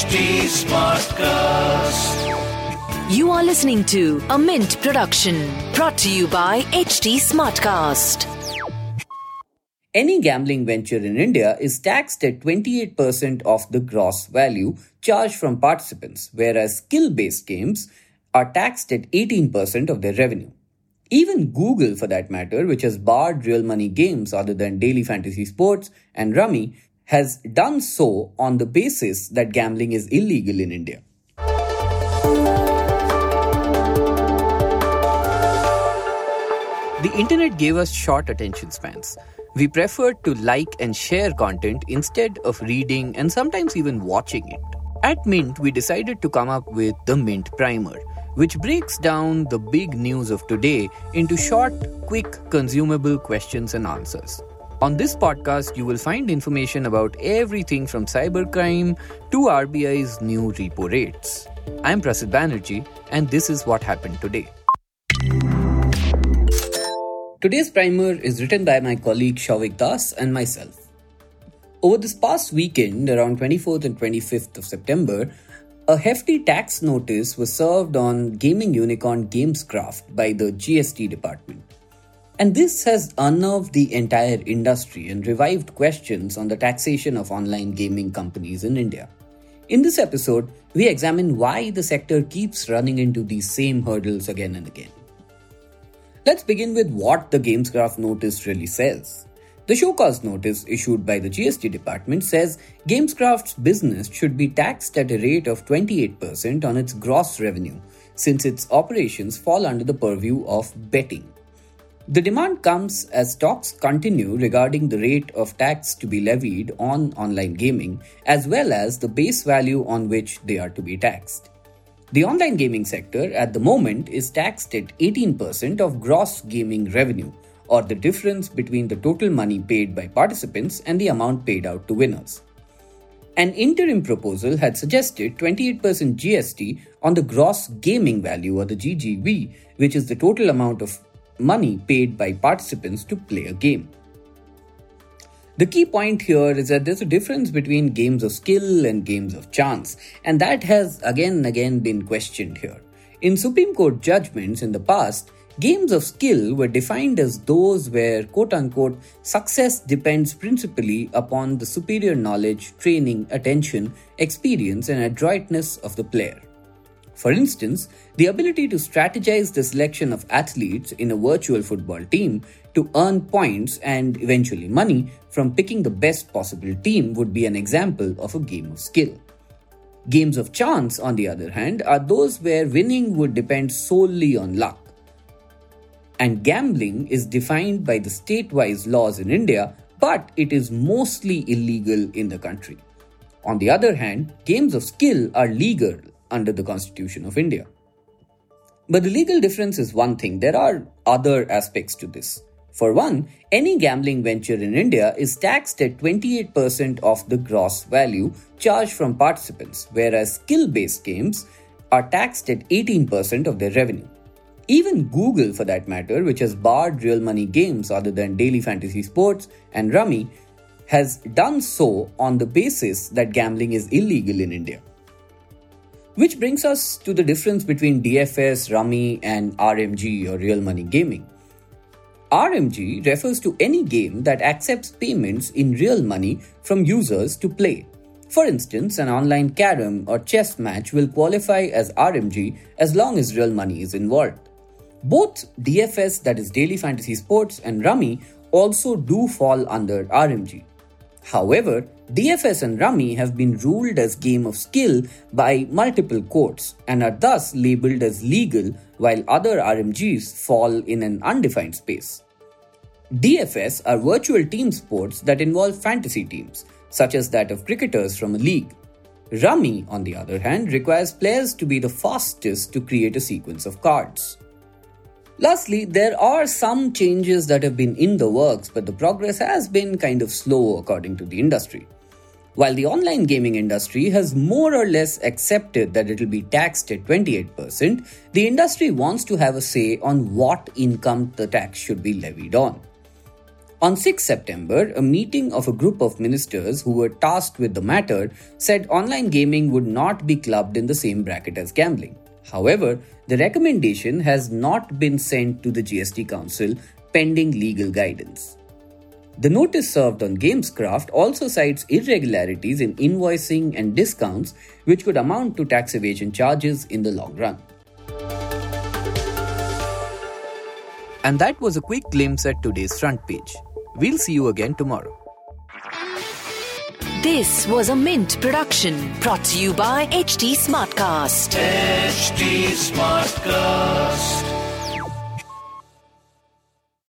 HT Smartcast. You are listening to a Mint production brought to you by HT Smartcast. Any gambling venture in India is taxed at 28% of the gross value charged from participants, whereas skill based games are taxed at 18% of their revenue. Even Google, for that matter, which has barred real money games other than daily fantasy sports and rummy, has done so on the basis that gambling is illegal in India. The internet gave us short attention spans. We preferred to like and share content instead of reading and sometimes even watching it. At Mint, we decided to come up with the Mint Primer, which breaks down the big news of today into short, quick, consumable questions and answers. On this podcast, you will find information about everything from cybercrime to RBI's new repo rates. I'm Prasid Banerjee, and this is what happened today. Today's primer is written by my colleague Shouvik Das and myself. Over this past weekend, around 24th and 25th of September, a hefty tax notice was served on gaming unicorn Gameskraft by the GST department. And this has unnerved the entire industry and revived questions on the taxation of online gaming companies in India. In this episode, we examine why the sector keeps running into these same hurdles again and again. Let's begin with what the Gameskraft notice really says. The show cause notice issued by the GST department says Gameskraft's business should be taxed at a rate of 28% on its gross revenue, since its operations fall under the purview of betting. The demand comes as talks continue regarding the rate of tax to be levied on online gaming, as well as the base value on which they are to be taxed. The online gaming sector at the moment is taxed at 18% of gross gaming revenue, or the difference between the total money paid by participants and the amount paid out to winners. An interim proposal had suggested 28% GST on the gross gaming value, or the GGV, which is the total amount of money paid by participants to play a game. The key point here is that there's a difference between games of skill and games of chance, and that has again and again been questioned here. In Supreme Court judgments in the past, games of skill were defined as those where quote unquote success depends principally upon the superior knowledge, training, attention, experience, and adroitness of the player. For instance, the ability to strategize the selection of athletes in a virtual football team to earn points and eventually money from picking the best possible team would be an example of a game of skill. Games of chance, on the other hand, are those where winning would depend solely on luck. And gambling is defined by the state wise laws in India, but it is mostly illegal in the country. On the other hand, games of skill are legal under the Constitution of India. But the legal difference is one thing, there are other aspects to this. For one, any gambling venture in India is taxed at 28% of the gross value charged from participants, whereas skill based games are taxed at 18% of their revenue. Even Google, for that matter, which has barred real money games other than daily fantasy sports and rummy, has done so on the basis that gambling is illegal in India. Which brings us to the difference between DFS, Rummy, and RMG or real money gaming. RMG refers to any game that accepts payments in real money from users to play. For instance, an online carom or chess match will qualify as RMG as long as real money is involved. Both DFS, that is Daily Fantasy Sports, and Rummy also do fall under RMG. However, DFS and Rummy have been ruled as game of skill by multiple courts and are thus labeled as legal while other RMGs fall in an undefined space. DFS are virtual team sports that involve fantasy teams, such as that of cricketers from a league. Rummy, on the other hand, requires players to be the fastest to create a sequence of cards. Lastly, there are some changes that have been in the works, but the progress has been kind of slow according to the industry. While the online gaming industry has more or less accepted that it will be taxed at 28%, the industry wants to have a say on what income the tax should be levied on. On 6 September, a meeting of a group of ministers who were tasked with the matter said online gaming would not be clubbed in the same bracket as gambling. However, the recommendation has not been sent to the GST Council pending legal guidance. The notice served on Gameskraft also cites irregularities in invoicing and discounts, which could amount to tax evasion charges in the long run. And that was a quick glimpse at today's front page. We'll see you again tomorrow. This was a Mint production brought to you by HT Smartcast. HT Smartcast.